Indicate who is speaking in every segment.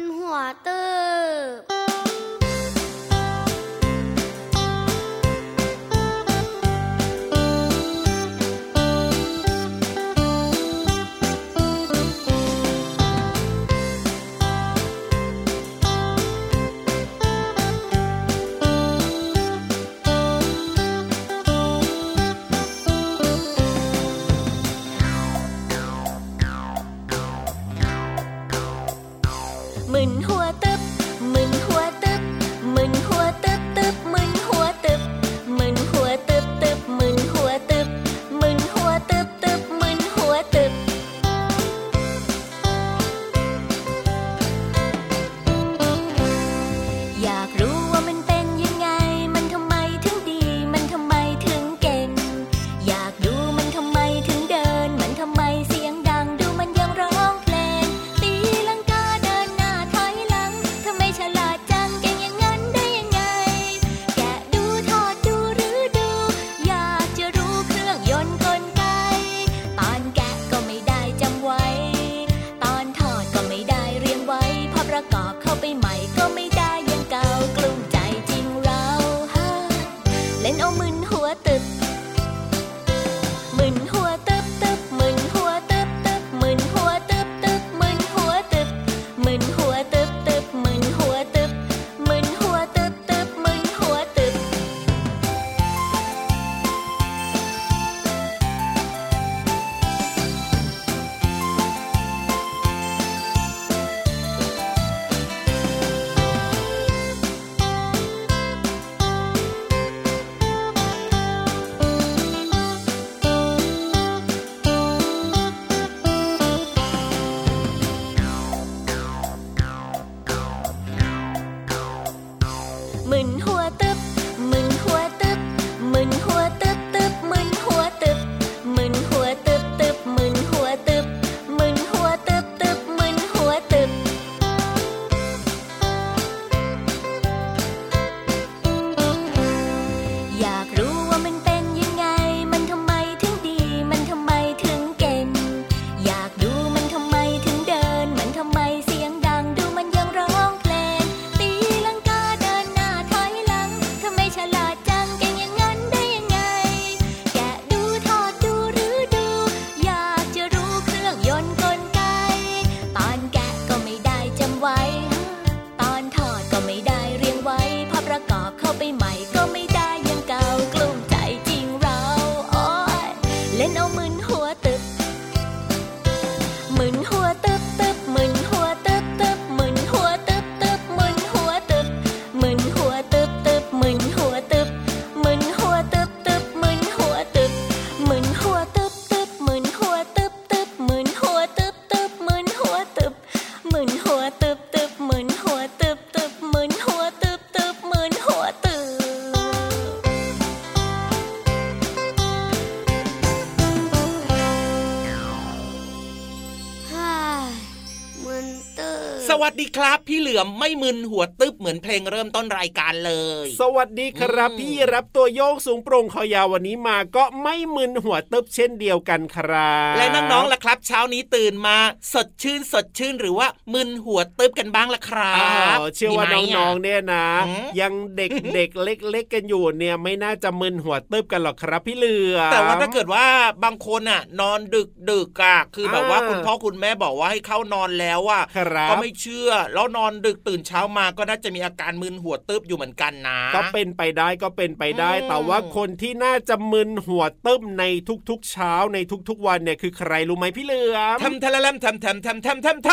Speaker 1: น วั
Speaker 2: สดีครับ พี่เหลือมไม่มึนหัวตึบ
Speaker 3: เหมือนเพลงเริ่มต้นรายการเลย
Speaker 4: สวัสดีครับ
Speaker 3: อืม
Speaker 4: พี่รับตัวโยงสูงโปร่งคอยาววันนี้มาก็ไม่มึนหัวตึบเช่นเดียวกันครับ
Speaker 3: และน้องๆล่ะครับ เช้านี้ตื่นมาสดชื่นสดชื่นหรือว่ามึนหัวตึบกันบ้างล่ะครั
Speaker 4: อ้า
Speaker 3: บ
Speaker 4: วเชื่อว่า
Speaker 3: มีไหม
Speaker 4: น้องๆเนี่ยนะ
Speaker 3: อืม
Speaker 4: ยังเด็กๆเล็ก ๆ กันอยู่เนี่ยไม่น่าจะมึนหัวตึบกันหรอกครับพี่เหลือม
Speaker 3: แต่ว่าถ้าเกิดว่าบางคนอะ นอนดึกดึกๆอะคือแบบว่า
Speaker 4: อ่า
Speaker 3: คุณพ่อคุณแม่บอกว่าให้เข้านอนแล้วอะ
Speaker 4: ครับ
Speaker 3: ก็ไม่เชื่อแล้วนอนดึกตื่นเช้ามาก็น่าจะมีอาการมึนหัวตึบอยู่เหมือนกันนะ
Speaker 4: ก็เป็นไปได้ก็เป็นไปได้
Speaker 3: อืม
Speaker 4: แต่ว่าคนที่น่าจะมึนหัวตึ้มในทุกๆ เช้าในทุกๆ วันเนี่ยคือใครรู้ไหมพี่เหลือม
Speaker 3: ทำทะละลำทำทำทำทำทำท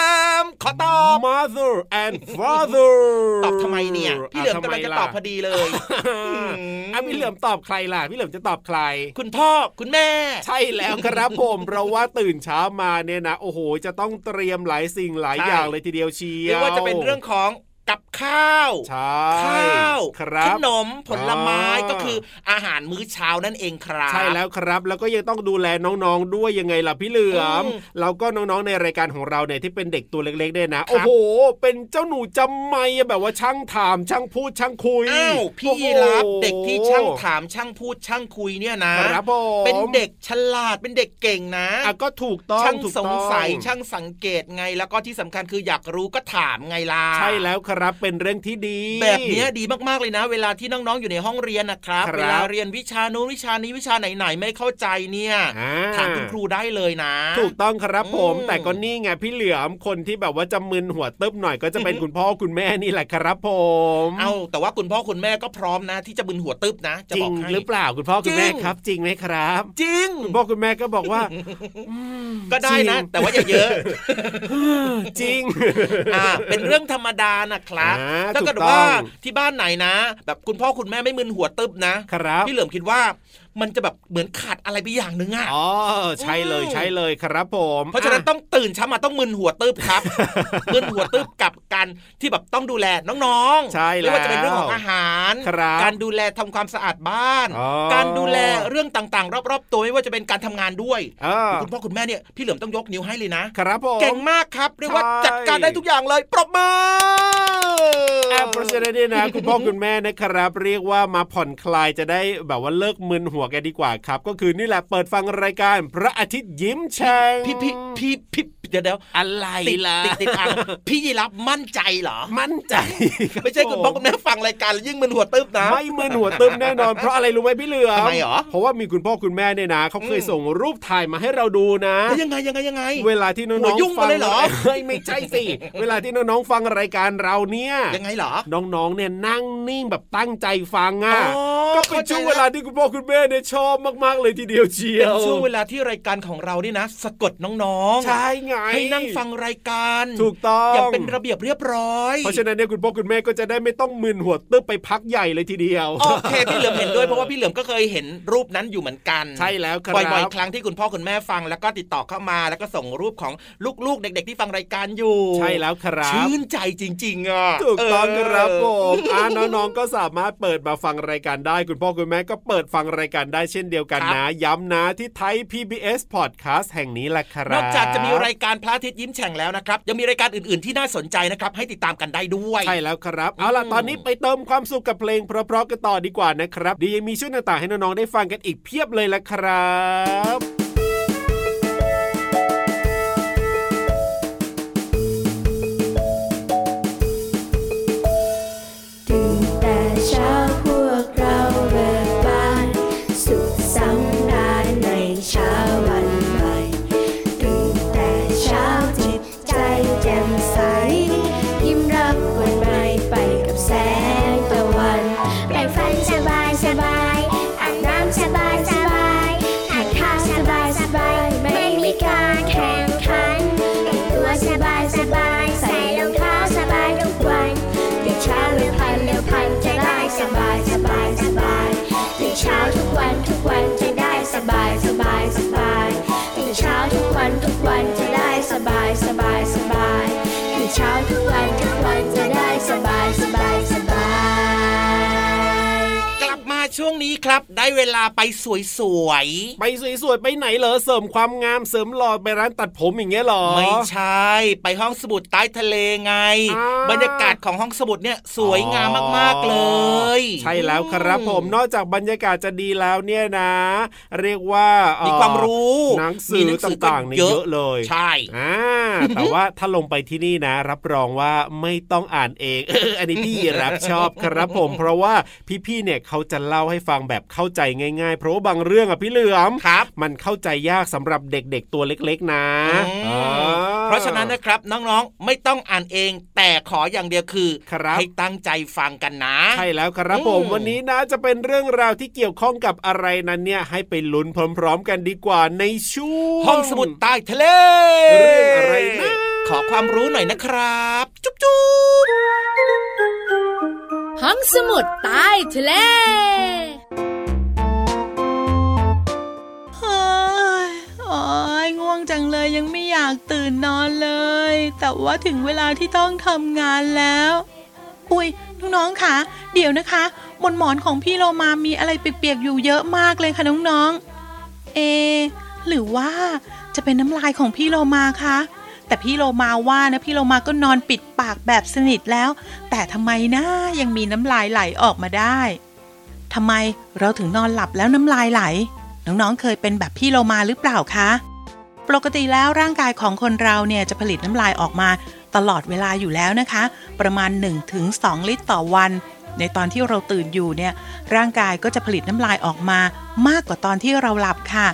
Speaker 3: ำขอตอบ
Speaker 4: mother and father
Speaker 3: ตอบทำไมเนี่ยพี่เหลือมา
Speaker 4: ว
Speaker 3: กำลังจะตอบพอดีเลย
Speaker 4: อะพี่เหลือมตอบใครล่ะพี่เหลือมจะตอบใคร
Speaker 3: คุณพ่อคุณแม่
Speaker 4: ใช่แล้วครับผมเพราะว่าตื่นเช้ามาเนี่ยนะโอ้โหจะต้องเตรียมหลายสิ่งหลาย
Speaker 3: ใช่
Speaker 4: อย่างเลยทีเดียวเชียว
Speaker 3: รือว่าจะเป็นเรื่องของ กับข้าว
Speaker 4: ใช่
Speaker 3: ข้าว
Speaker 4: ครั
Speaker 3: ข
Speaker 4: บ
Speaker 3: นมผลไม้
Speaker 4: อ่า
Speaker 3: ก็คืออาหารมื้อเช้านั่นเองครับ
Speaker 4: ใช่แล้วครับ แล้วก็ยังต้องดูแลน้องๆด้วยยังไงล่ะพี่เหลือม
Speaker 3: อืม
Speaker 4: แล้วก็น้องๆในรายการของเราเนี่ยที่เป็นเด็กตัวเล็กๆเนี่ยนะ
Speaker 3: ครับ
Speaker 4: โอ้โห เป็นเจ้าหนูจำไม่อะแบบว่าช่างถามช่างพูดช่างคุย
Speaker 3: อ้าวพี่
Speaker 4: โอ้โห
Speaker 3: รับเด็กที่ช่างถามช่างพูดช่างคุยเนี่ยนะ
Speaker 4: ครับผม
Speaker 3: เป็นเด็กฉลาดเป็นเด็กเก่งนะ
Speaker 4: อะก็ถูกต้อง
Speaker 3: ช่าง
Speaker 4: ถูก
Speaker 3: ส
Speaker 4: ต้อง
Speaker 3: สัยช่างสังเกตไงแล้วก็ที่สำคัญคืออยากรู้ก็ถามไงล่ะ
Speaker 4: ใช่แล้วครับเป็นเรื่องที่ดี
Speaker 3: แบบเนี้ยดีมากๆเลยนะ เวลาที่น้องๆอยู่ในห้องเรียนนะครับ
Speaker 4: ครับ
Speaker 3: เวลาเรียนวิชานู้นวิชานี้วิชาไหนๆไม่เข้าใจเนี่ย
Speaker 4: อ่
Speaker 3: ถามคุณครูได้เลยนะ
Speaker 4: ถูกต้องครับผม
Speaker 3: อืม
Speaker 4: แต่ก็นี่ไงพี่เหลือมคนที่แบบว่าจะมึนหัวเติบหน่อยก็จะเป็นคุณพ่อคุณแม่นี่แหละครับผม
Speaker 3: เอาแต่ว่าคุณพ่อคุณแม่ก็พร้อมนะ ที่จะบึนหัวตึบนะจะ
Speaker 4: จริ
Speaker 3: บองกให้
Speaker 4: หรือเปล่าคุณพ่อคุณแม่
Speaker 3: จริง
Speaker 4: ครับ จริงไหมครับ
Speaker 3: จริง
Speaker 4: คุณพ่อคุณแม่ก็บอกว่าอืม
Speaker 3: ก็ได้นะ
Speaker 4: จริง
Speaker 3: แต่ว่าอย่าเยอะ
Speaker 4: จริง
Speaker 3: อ่าเป็นเรื่องธรรมดานะครับ
Speaker 4: อ่า
Speaker 3: ถ้าเกิด
Speaker 4: ถูกต้อง
Speaker 3: ว่าที่บ้านไหนนะ แบบคุณพ่อคุณแม่ไม่มึนหัวตึบนะครับพี่เหลิมคิดว่ามันจะแบบเหมือนขาดอะไรไปอย่างหนึ่งอะ
Speaker 4: อ๋อใช่เลย
Speaker 3: อืม
Speaker 4: ใช่เลยครับผม
Speaker 3: เพราะฉะนั้น
Speaker 4: อ่
Speaker 3: ต้องตื่นเช้ามาต้องมึนหัวตึบครับมึนหัวตึบกับการที่แบบต้องดูแลน้องๆ
Speaker 4: ใช่
Speaker 3: ไม่ว่าจะเป็นเรื่องของ
Speaker 4: แล้ว
Speaker 3: อาหาร
Speaker 4: ครับ
Speaker 3: การดูแลทำความสะอาดบ้าน
Speaker 4: อ๋อ
Speaker 3: การดูแลเรื่องต่างๆ รอบๆ ตัวไม่ว่าจะเป็นการทำงานด้วย
Speaker 4: เออ
Speaker 3: คุณพ่อคุณแม่เนี่ยพี่เหลิมต้องยกนิ้วให้เลยนะ
Speaker 4: ครับผม
Speaker 3: เก่งมากครับเรียกว่า
Speaker 4: ใช่
Speaker 3: จัดการได้ทุกอย่างเลยปรบมือ
Speaker 4: อะเพราะฉะนั้นเนี่ยนะคุณพ่อคุณแม่นะครับ เรียกว่ามาผ่อนคลายจะได้แบบว่าเลิกมึนหัวกันดีกว่าครับ ก็คือนี่แหละเปิดฟังรายการพระอาทิตย์ยิ้มแฉ่ง
Speaker 3: พี่พี่พี่พี่เดี๋ยวเดี๋ยว
Speaker 4: อะไร
Speaker 3: ติด
Speaker 4: ล่ะ
Speaker 3: ติดติดอ่างพี่ยีรับมั่นใจเหรอ
Speaker 4: มั่นใจรับ
Speaker 3: ไม่ใช่คุณพ่อคุณแม่ฟังรายการแล้วยิ่งมึนหัวตึ๊บนะ
Speaker 4: ไม่มึนหัวตึมแน่นอนเพราะอะไรรู้ไหมพี่เหลือม
Speaker 3: ทำไมเหรอ
Speaker 4: เพราะว่ามีคุณพ่อคุณแม่เนี่ยนะเขาเคย
Speaker 3: อืม
Speaker 4: ส่งรูปถ่ายมาให้เราดูนะ
Speaker 3: แล้วยังไงยังไงยังไง
Speaker 4: เวลาที่น้
Speaker 3: หั
Speaker 4: อ
Speaker 3: ว
Speaker 4: ง
Speaker 3: ยุ่ง
Speaker 4: ๆฟั
Speaker 3: มาเลยเหรอ
Speaker 4: เฮ้ยไม่ใช่สิเวลาที่น้องๆฟังรายการเราเนี่ย
Speaker 3: ยังไงเหรอ
Speaker 4: น้องๆเนี่ยนั่งนิ่งแบบตั้งใจฟังอะ
Speaker 3: อ๋อ
Speaker 4: ก็เป็นช่วงเวลาที่คุณพ่อคุณแม่เนี่ยชอบมากๆเลยทีเดียวเชีย
Speaker 3: เป็น
Speaker 4: ว
Speaker 3: ช่วงเวลาที่รายการของเรานี่นะ สะกดน้องๆ
Speaker 4: ใช่ไง
Speaker 3: ให้นั่งฟังรายการ
Speaker 4: ถูกต้อง
Speaker 3: อย่างเป็นระเบียบเรียบร้อย
Speaker 4: เพราะฉะนั้นเนี่ยคุณพ่อคุณแม่ก็จะได้ไม่ต้องมึนหัวตึ๊บไปพักใหญ่เลยทีเดียว
Speaker 3: โอเคพี่เหลือมเห็นด้วยเพราะว่าพี่เหลือมก็เคยเห็นรูปนั้นอยู่เหมือนกัน
Speaker 4: ใช่แล้วครับ
Speaker 3: บ่อยๆครั้งที่คุณพ่อคุณแม่ฟังแล้วก็ติดต่อเข้ามาแล้วก็ส่งรูปของลูกๆ เด็ก ๆ ที่ฟังรายการอยู่
Speaker 4: ใช่แล้วครับ
Speaker 3: ชื่นใจจริงๆอะ
Speaker 4: ถูกต้อง
Speaker 3: เค
Speaker 4: รับผมอ่าน้องๆก็สามารถเปิดมาฟังรายการได้ คุณพ่อคุณแม่ก็เปิดฟังรายการได้เช่นเดียวกันนะ ย้ำนะที่ไทย PBS Podcast แห่งนี้แหละครับ
Speaker 3: นอกจากจะมีรายการพระอาทิตย์ยิ้มแฉ่งแล้วนะครับ ยังมีรายการอื่นๆที่น่าสนใจนะครับให้ติดตามกันได้ด้วย
Speaker 4: ใช่แล้วครับเอาล่ะตอนนี้ไปเติมความสุขกับเพลงเพราะๆกันต่อดีกว่านะครับเดียวยังมีช่วงต่างๆให้น้องๆได้ฟังกันอีกเพียบเลยละครับ
Speaker 3: ครับ ได้เวลาไปสวย
Speaker 4: ไปสวยๆ ไปไหนเหรอเสริมความงามเสริมหล่อไปร้านตัดผมอย่างเงี้ยเหรอ
Speaker 3: ๆไม่ใช่ ไปห้องสมุดใต้ทะเลไง
Speaker 4: อ่า
Speaker 3: บรรยากาศของห้องสมุดเนี่ยสวยงามมากๆเลย
Speaker 4: ใช่แล้วครับผมนอกจากบรรยากาศจะดีแล้วเนี่ยนะ เรียกว่าเอ่อ
Speaker 3: มีความรู้
Speaker 4: หนังสือ
Speaker 3: มี
Speaker 4: ต่างๆเนี่ยเยอะเลย
Speaker 3: ใช่
Speaker 4: อ่าแต่ว่าถ้าลงไปที่นี่นะ รับรองว่าไม่ต้องอ่านเองเอออันนี้พี่รับชอบครับผม เพราะว่าพี่ๆเนี่ยเขาจะเล่าให้ฟังแบบเข้าใจง่ายๆ เพราะว่าบางเรื่องอะพี่เหลือม
Speaker 3: ครับ
Speaker 4: มันเข้าใจยากสำหรับเด็กๆตัวเล็กๆนะ
Speaker 3: อืม
Speaker 4: อ่า
Speaker 3: เพราะฉะนั้นนะครับน้องๆไม่ต้องอ่านเอง แต่ขออย่างเดียวคือ
Speaker 4: ครับ
Speaker 3: ให้ตั้งใจฟังกันนะ
Speaker 4: ใช่แล้วครับ
Speaker 3: อืม
Speaker 4: ผมวันนี้นะจะเป็นเรื่องราวที่เกี่ยวข้องกับอะไรนั้นเนี่ยให้ไปลุ้นพร้อมๆ กันดีกว่าในช่วง
Speaker 3: ห้องสมุดใต้ทะเล
Speaker 4: เรื่องอะไรนะ
Speaker 3: ขอความรู้หน่อยนะครับ จุ๊บจุ๊บ
Speaker 5: ห้องสมุดใต้ทะเล
Speaker 6: จังเลยยังไม่อยากตื่นนอนเลย แต่ว่าถึงเวลาที่ต้องทำงานแล้ว อุ้ยน้องๆค่ะ เดี๋ยวนะคะ บนหมอนของพี่โลมามีอะไรเปียกๆอยู่เยอะมากเลยค่ะน้องๆ เอ หรือว่าจะเป็นน้ำลายของพี่โลมาคะแต่พี่โลมาว่านะพี่โลมาก็นอนปิดปากแบบสนิทแล้ว แต่ทำไมนะยังมีน้ำลายไหลออกมาได้ทำไมเราถึงนอนหลับแล้วน้ำลายไหล น้องๆเคยเป็นแบบพี่โลมาหรือเปล่าคะ ปกติแล้วร่างกายของคนเราเนี่ยจะผลิตน้ำลายออกมาตลอดเวลาอยู่แล้วนะคะ ประมาณ 1-2 ลิตรต่อวัน ในตอนที่เราตื่นอยู่เนี่ยร่างกายก็จะผลิตน้ำลายออกมามากกว่าตอนที่เราหลับค่ะ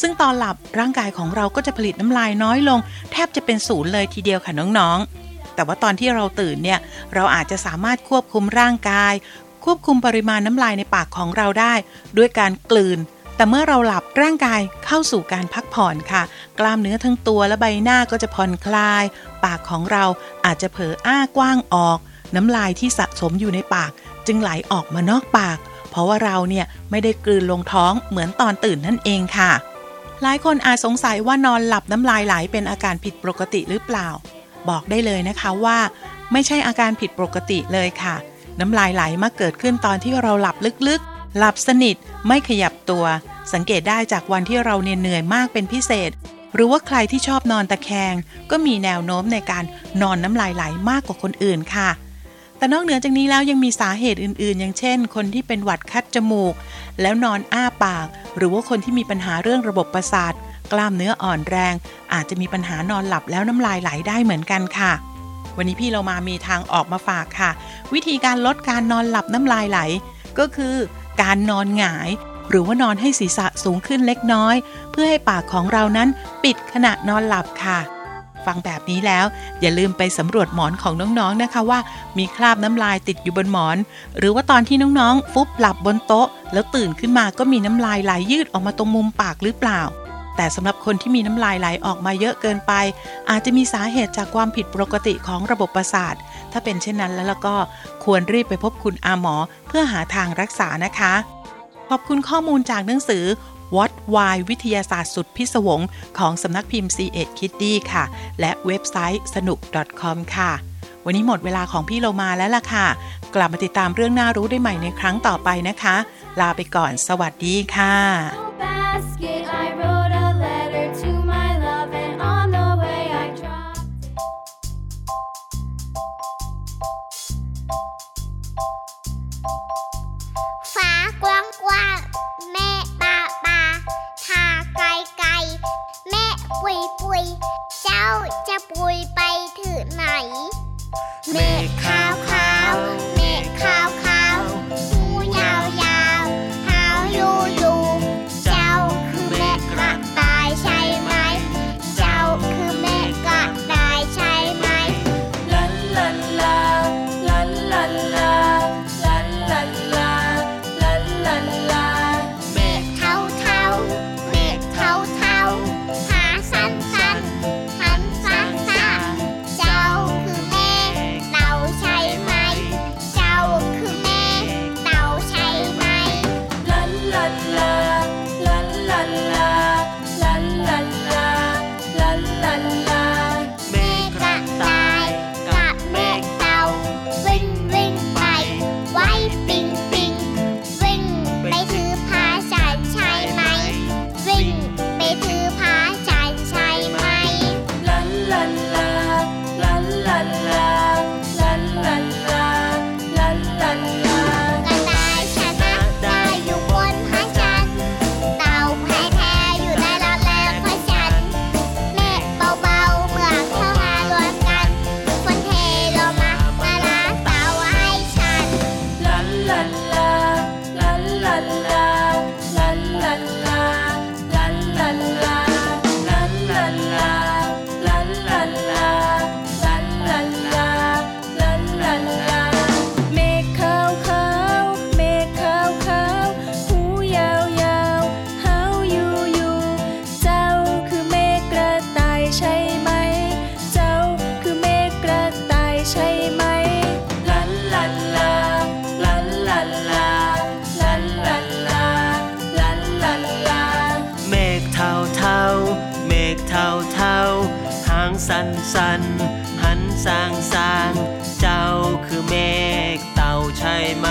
Speaker 6: ซึ่งตอนหลับร่างกายของเราก็จะผลิตน้ำลายน้อยลง แทบจะเป็นศูนย์เลยทีเดียวค่ะน้องๆ แต่ว่าตอนที่เราตื่นเนี่ยเราอาจจะสามารถควบคุมร่างกาย ควบคุมปริมาณน้ำลายในปากของเราได้ ด้วยการกลืน แต่เมื่อเราหลับร่างกายเข้าสู่การพักผ่อนค่ะ กล้ามเนื้อทั้งตัวและใบหน้าก็จะผ่อนคลาย ปากของเราอาจจะเผลออ้ากว้างออก น้ำลายที่สะสมอยู่ในปาก จึงไหลออกมานอกปาก เพราะว่าเราเนี่ยไม่ได้กลืนลงท้องเหมือนตอนตื่นนั่นเองค่ะ หลายคนอาจสงสัยว่านอนหลับน้ำลายไหลเป็นอาการผิดปกติหรือเปล่า บอกได้เลยนะคะว่า ไม่ใช่อาการผิดปกติเลยค่ะ น้ำลายไหลมาเกิดขึ้นตอนที่เราหลับลึกๆ หลับสนิทไม่ขยับตัว สังเกตได้จากวันที่เราเหนื่อยมากเป็นพิเศษ หรือว่าใครที่ชอบนอนตะแคง ก็มีแนวโน้มในการนอนน้ำลายไหลมากกว่าคนอื่นค่ะ แต่นอกเหนือจากนี้แล้วยังมีสาเหตุอื่นๆ อย่างเช่น คนที่เป็นหวัดคัดจมูก แล้วนอนอ้าปาก หรือว่าคนที่มีปัญหาเรื่องระบบประสาทกล้ามเนื้ออ่อนแรง อาจจะมีปัญหานอนหลับแล้วน้ำลายไหลได้เหมือนกันค่ะ วันนี้พี่เรามามีทางออกมาฝากค่ะ วิธีการลดการนอนหลับน้ำลายไหล ก็คือ การนอนหงาย หรือว่านอนให้ศีรษะสูงขึ้นเล็กน้อย เพื่อให้ปากของเรานั้นปิดขณะนอนหลับค่ะ ฟังแบบนี้แล้ว อย่าลืมไปสำรวจหมอนของน้องๆนะคะว่า มีคราบน้ำลายติดอยู่บนหมอน หรือว่าตอนที่น้องๆ ฟุบหลับบนโต๊ะ แล้วตื่นขึ้นมาก็มีน้ำลายไหลยืดออกมาตรงมุมปากหรือเปล่าแต่สำหรับคนที่มีน้ำลายไหลออกมาเยอะเกินไป อาจจะมีสาเหตุจากความผิดปกติของระบบประสาท ถ้าเป็นเช่นนั้นแล้วล้วก็ควรรีบไปพบคุณอาหมอเพื่อหาทางรักษานะคะ ขอบคุณข้อมูลจากหนังสือ What Why วิทยาศาสตร์สุดพิศวงของสำนักพิมพ์ c ี Kitty ค่ะ และเว็บไซต์สนุก .com ค่ะ วันนี้หมดเวลาของพี่เรามาแล้วล่ะค่ะ กลับมาติดตามเรื่องน่ารู้ได้ใหม่ในครั้งต่อไปนะคะ ลาไปก่อน สวัสดีค่ะ
Speaker 7: ปุยไปถึงไหน เมฆ สันสันหัน
Speaker 8: สางสางเจ้าคือเมฆ
Speaker 7: เต่าใช่ไหม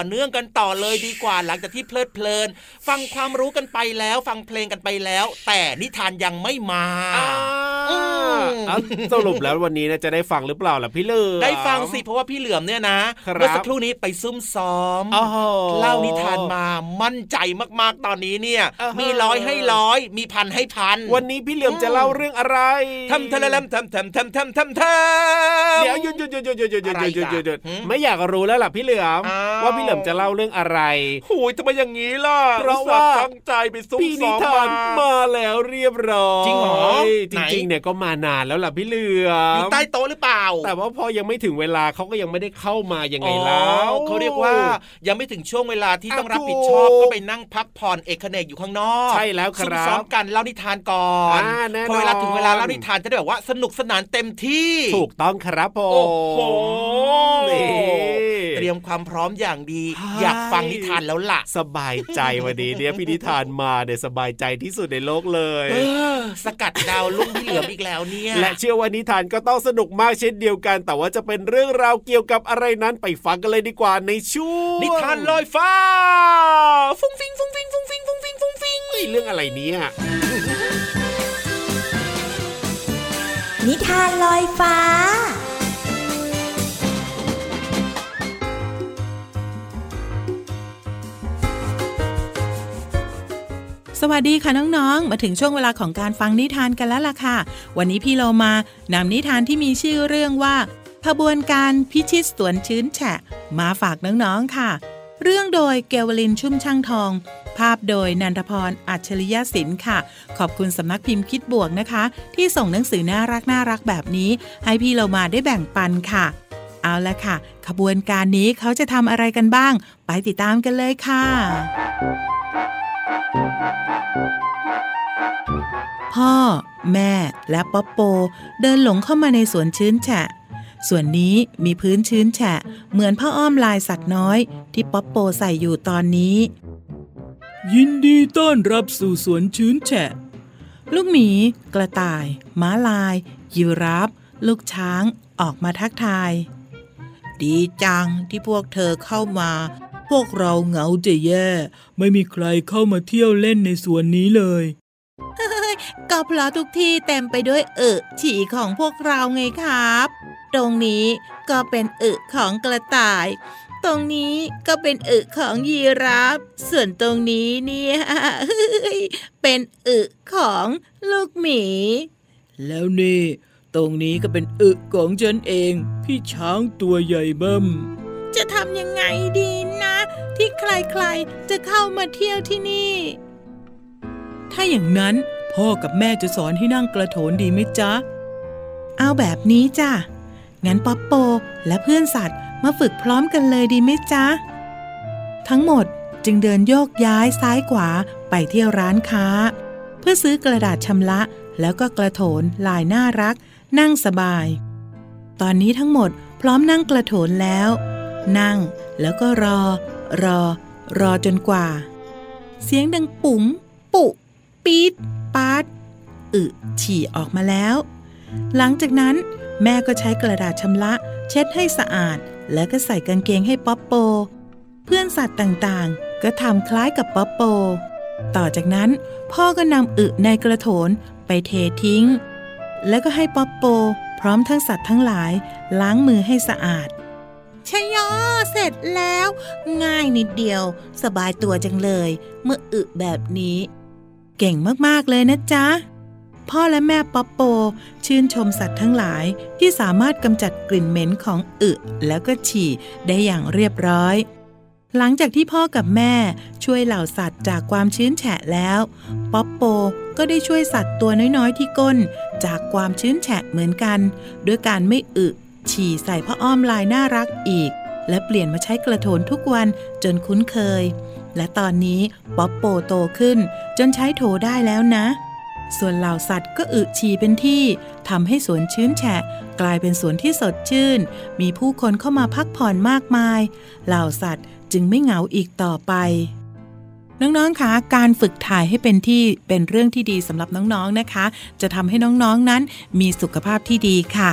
Speaker 7: อเนื่อง
Speaker 3: กันต่อเลยดีกว่าหลังจากที่เพลิดเพลิน ฟังความรู้กันไปแล้ว ฟังเพลงกันไปแล้ว แต่นิทานยังไม่มาอืม
Speaker 4: เอาสรุปแล้ววันนี้นะจะได้ฟังหรือเปล่าล่ะพี่เลือ
Speaker 3: ได้ฟังสิเพราะว่าพี่เหลือมเนี่ยนะครับเมื่อสักครู่นี้ไปซุ่มซ้อม
Speaker 4: โอ้โห
Speaker 3: เล่านิทานมามั่นใจมากๆตอนนี้เนี่ย
Speaker 4: อ่าฮะ
Speaker 3: มีร้อยให้ร้อยมีพันให้พัน
Speaker 4: วันนี้พี่เหลือมจะเล่าเรื่องอะไร
Speaker 3: ทำทะเลมทำทำทำทำทำทำ
Speaker 4: เดี๋ยวหยุดหยุดหยุดหยุดหยุดหยุดหยุด
Speaker 3: อะไร
Speaker 4: หยุดหยุดหยุด
Speaker 3: หืม
Speaker 4: ไม่อยากรู้แล้วล่ะพี่เหลือม
Speaker 3: อ้าว
Speaker 4: ว่าพี่เหลือมจะเล่าเรื่องอะไร
Speaker 3: โอ้ยทำไมอย่างนี้ล่ะ
Speaker 4: เพราะว่า
Speaker 3: อุตส่ห์ตั้งใจไปซุ่ม
Speaker 4: พี่นิ
Speaker 3: ซ้อม
Speaker 4: ทาน
Speaker 3: มา
Speaker 4: มาแล้วเรียบร้อย
Speaker 3: จริงเหรอ
Speaker 4: จ
Speaker 3: ไหน
Speaker 4: ริงๆเนี่ยก็มานานแล้วล่ะพี่เหลือ
Speaker 3: อยู่
Speaker 4: ม
Speaker 3: ใต้โต๊ะหรือเปล่า
Speaker 4: แต่ว่าพอยังไม่ถึงเวลาเขาก็ยังไม่ได้เข้ามายังไงแล้ว
Speaker 3: อ๋อเขาเรียกว่ายังไม่ถึงช่วงเวลาที่
Speaker 4: อะ
Speaker 3: ต้องรับผิดชอบ
Speaker 4: ถูก
Speaker 3: ก็ไปนั่งพักผ่อนเอกเนกอยู่ข้างนอก
Speaker 4: ใช่แล้วครับ
Speaker 3: ซุ่มซ้อมกันเล่านิทานก่อน
Speaker 4: อ่าแน่นอน
Speaker 3: พอเวลาถึงเวลาเล่านิทานจะได้แบบว่าสนุกสนานเต็มที่
Speaker 4: ถูกต้องครับผม
Speaker 3: โอ้โห
Speaker 4: นี่
Speaker 3: เตรียมความพร้อมอย่างดี
Speaker 4: ใช่
Speaker 3: อยากฟังนิทานแล้วล่ะ
Speaker 4: สบายใจวันนี้เนี่ยพี่นิทานมาเนี่ยสบายใจที่สุดในโลกเลย
Speaker 3: เออสกัดดาวรุ่งพี่เหลือมอีกแล้วเนี่ย
Speaker 4: และเชื่อว่านิทานก็ต้องสนุกมากเช่นเดียวกัน แต่ว่าจะเป็นเรื่องราวเกี่ยวกับอะไรนั้นไปฟังกันเลยดีกว่าในช่วง
Speaker 3: นิทานลอยฟ้า ฟุ้งฟิงฟุ้งฟิงฟุ้งฟิงฟุ้งฟิงฟุ้งฟิง
Speaker 4: เฮ้ยเรื่องอะไรเนี่ย
Speaker 2: นิทานลอยฟ้า
Speaker 6: สวัสดีค่ะน้องๆ มาถึงช่วงเวลาของการฟังนิทานกันแล้วล่ะค่ะ วันนี้พี่เรามานำนิทานที่มีชื่อเรื่องว่าขบวนการพิชิตสวนชื้นแฉะ มาฝากน้องๆค่ะ เรื่องโดยเกวลินชุ่มช่างทอง ภาพโดยนันทพรอัจฉริยศิลป์ค่ะ ขอบคุณสำนักพิมพ์คิดบวกนะคะ ที่ส่งหนังสือน่ารักน่ารักแบบนี้ ให้พี่เรามาได้แบ่งปันค่ะ เอาละค่ะ ขบวนการนี้เขาจะทำอะไรกันบ้าง ไปติดตามกันเลยค่ะ พ่อ แม่และป๊อปโป เดินหลงเข้ามาในสวนชื้นแฉะ ส่วนนี้มีพื้นชื้นแฉะ เหมือนผ้าอ้อมลายสัตว์น้อย ที่ป๊อปโปใส่อยู่ตอนนี้
Speaker 5: ยินดีต้อนรับสู่สวนชื้นแฉะ
Speaker 6: ลูกหมี กระต่าย ม้าลายยีราฟลูกช้างออกมาทักทาย ดีจังที่พวกเธอเข้ามา
Speaker 5: พวกเราเหงาจะแย่ ไม่มีใครเข้ามาเที่ยวเล่นในสวนนี้เลย
Speaker 6: ก็เพราะทุกที่เต็มไปด้วยอึฉี่ของพวกเราไงครับ ตรงนี้ก็เป็นอึของกระต่าย ตรงนี้ก็เป็นอึของยีราฟ ส่วนตรงนี้เนี่ยเป็นอึของลูกหมี
Speaker 5: แล้วนี่ ตรงนี้ก็เป็นอึของฉันเอง พี่ช้างตัวใหญ่เบิ่ม
Speaker 6: จะทำยังไงดีนะ ที่ใครๆจะเข้ามาเที่ยวที่นี่
Speaker 5: ถ้าอย่างนั้นพ่อกับแม่จะสอนให้นั่งกระโถนดีไหมจ๊ะ
Speaker 6: เอาแบบนี้จ้ะ งั้นป๊อปโปและเพื่อนสัตว์มาฝึกพร้อมกันเลยดีไหมจ๊ะ ทั้งหมดจึงเดินโยกย้ายซ้ายขวาไปเที่ยวร้านค้า เพื่อซื้อกระดาษชำระแล้วก็กระโถนลายน่ารัก นั่งสบาย ตอนนี้ทั้งหมดพร้อมนั่งกระโถนแล้ว นั่งแล้วก็รอ รอ รอจนกว่า เสียงดังปุ๋ม ปุ ปี๊ดปาดอึฉี่ออกมาแล้ว หลังจากนั้นแม่ก็ใช้กระดาษชำระ เช็ดให้สะอาด แล้วก็ใส่กางเกงให้ป๊อปโป เพื่อนสัตว์ต่างๆ ก็ทำคล้ายกับป๊อปโป ต่อจากนั้นพ่อก็นำอึในกระโถนไปเททิ้ง แล้วก็ให้ป๊อปโป พร้อมทั้งสัตว์ทั้งหลาย ล้างมือให้สะอาด
Speaker 9: ชยอเสร็จแล้ว ง่ายนิดเดียว สบายตัวจังเลย เมื่ออึแบบนี้
Speaker 6: เก่งมาก ๆ เลยนะจ๊ะ พ่อและแม่ป๊อปโป ชื่นชมสัตว์ทั้งหลายที่สามารถกำจัดกลิ่นเหม็นของอึแล้วก็ฉี่ได้อย่างเรียบร้อยหลังจากที่พ่อกับแม่ช่วยเหล่าสัตว์จากความชื้นแฉะแล้ว ป๊อปโปก็ได้ช่วยสัตว์ตัวน้อยๆที่ก้น จากความชื้นแฉะเหมือนกัน ด้วยการไม่อึ ฉี่ใส่ผ้าอ้อมลายน่ารักอีก และเปลี่ยนมาใช้กระโถนทุกวันจนคุ้นเคย และตอนนี้ป๊อปโปโตขึ้น จนใช้โถได้แล้วนะ ส่วนเหล่าสัตว์ก็อึฉี่เป็นที่ทำให้สวนชื้นแฉะ กลายเป็นสวนที่สดชื่น มีผู้คนเข้ามาพักผ่อนมากมาย เหล่าสัตว์จึงไม่เหงาอีกต่อไปน้องๆ คะ การฝึกถ่ายให้เป็นที่เป็นเรื่องที่ดีสำหรับน้องๆ นะคะ จะทำให้น้องๆ นั้นมีสุขภาพที่ดีค่ะ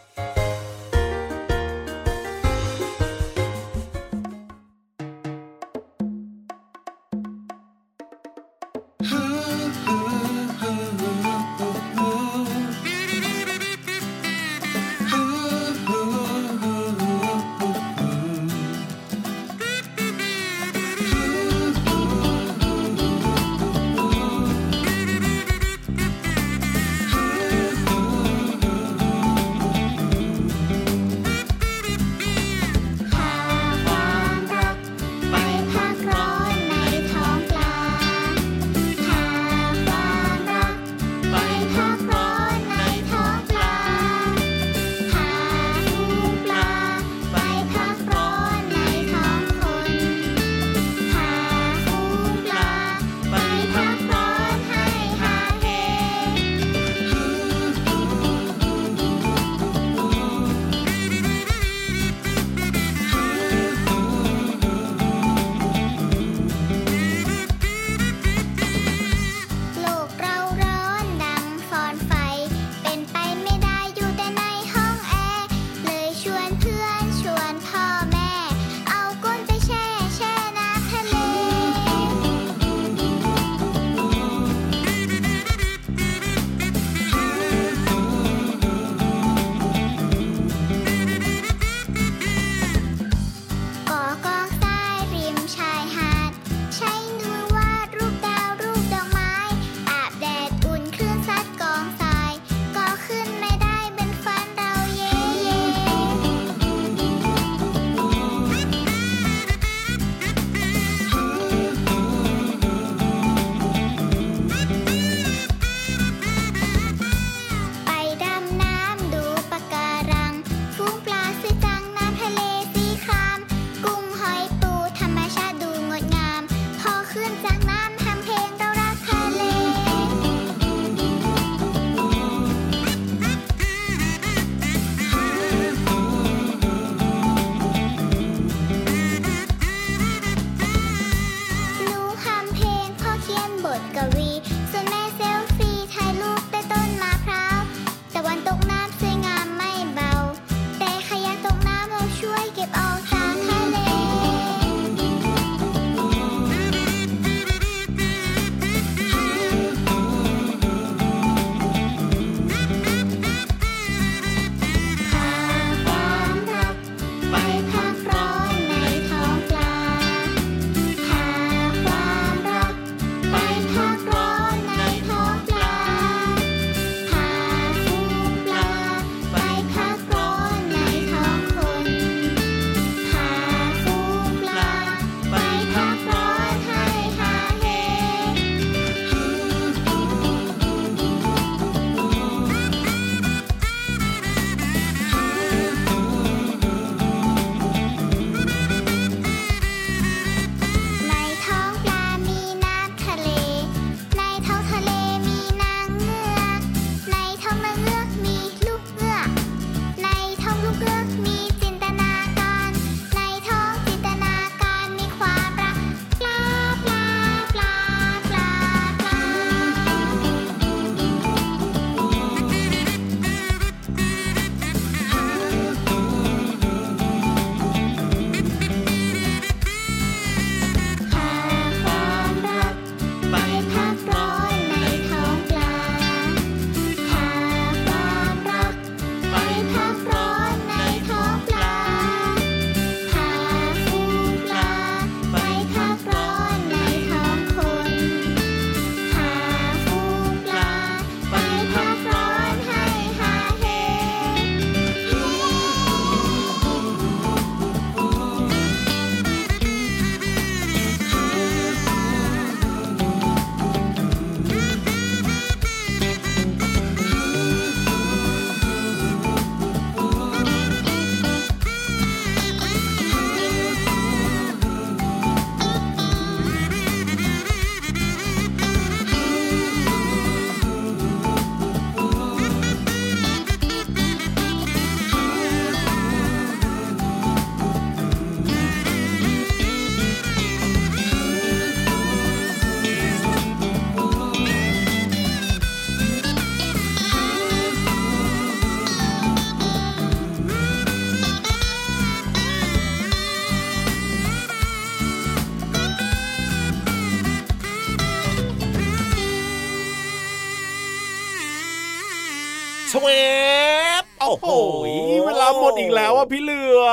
Speaker 3: ฟโอ้โห
Speaker 4: โอ้ยเวลาหมดอีกแล้วอะพี่เหลือ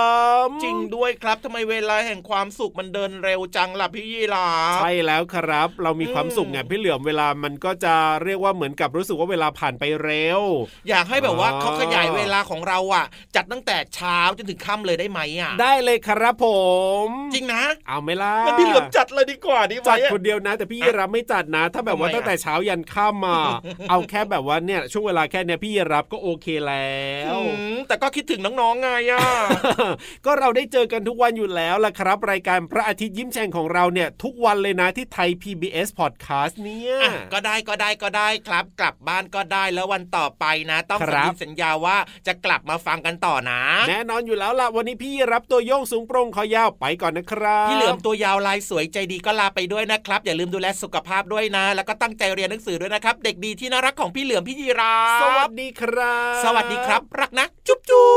Speaker 4: ม
Speaker 3: จริงด้วยครับทำไมเวลาแห่งความสุขมันเดินเร็วจังล่ะพี่ยีราฟ
Speaker 4: ใช่แล้วครับ เรามีความ
Speaker 3: อืม
Speaker 4: สุขไงพี่เหลือมเวลามันก็จะเรียกว่าเหมือนกับรู้สึกว่าเวลาผ่านไปเร็ว
Speaker 3: อยากให้แบบว่า
Speaker 4: อ๋อ
Speaker 3: เขาขยายเวลาของเราอะ จัดตั้งแต่เช้าจนถึงค่ำเลยได้ไหมอะ
Speaker 4: ได้เลยครับผม
Speaker 3: จริงนะ
Speaker 4: เอาไหมล่ะ
Speaker 3: งั้นพี่เหลือมจัดเลยดีกว่าดีไหม
Speaker 4: จัด
Speaker 3: อะ
Speaker 4: คนเดียวนะ แต่พี่รับไม่จัดนะ ถ้าแบบว่า
Speaker 3: ทำไมอะ
Speaker 4: ตั้งแต่เช้ายันค่ำอะเอาแค่แบบว่าเนี่ยช่วงเวลาแค่เนี้ยพี่รับก็โอเคแล้ว
Speaker 3: อืมแต่ก็คิดถึงน้องๆไงอะ
Speaker 4: ก็เราได้เจอกันทุกวันอยู่แล้วล่ะครับ รายการพระอาทิตย์ยิ้มแฉ่งของเราเนี่ย ทุกวันเลยนะที่ไทย PBS Podcast เนี่ย
Speaker 3: อะก็ได้ก็ได้ก็ได้ครับ กลับบ้านก็ได้แล้ววันต่อไปนะ ต้อง
Speaker 4: ค
Speaker 3: สัญ
Speaker 4: รับ
Speaker 3: ญาสัญญาว่าจะกลับมาฟังกันต่อนะ
Speaker 4: แน่นอนอยู่แล้วล่ะวันนี้พี่รับตัวโยงสูงโปร่งคอยาวไปก่อนนะครับ
Speaker 3: พี่เหลือมตัวยาวลายสวยใจดีก็ลาไปด้วยนะครับ อย่าลืมดูแลสุขภาพด้วยนะ แล้วก็ตั้งใจเรียนหนังสือด้วยนะครับ เด็กดีที่น่ารักของพี่เหลือมพี่ยีราฟ
Speaker 4: สวัสดีครับ
Speaker 3: สวัสดีครับ รักนะ จุ๊บจุ๊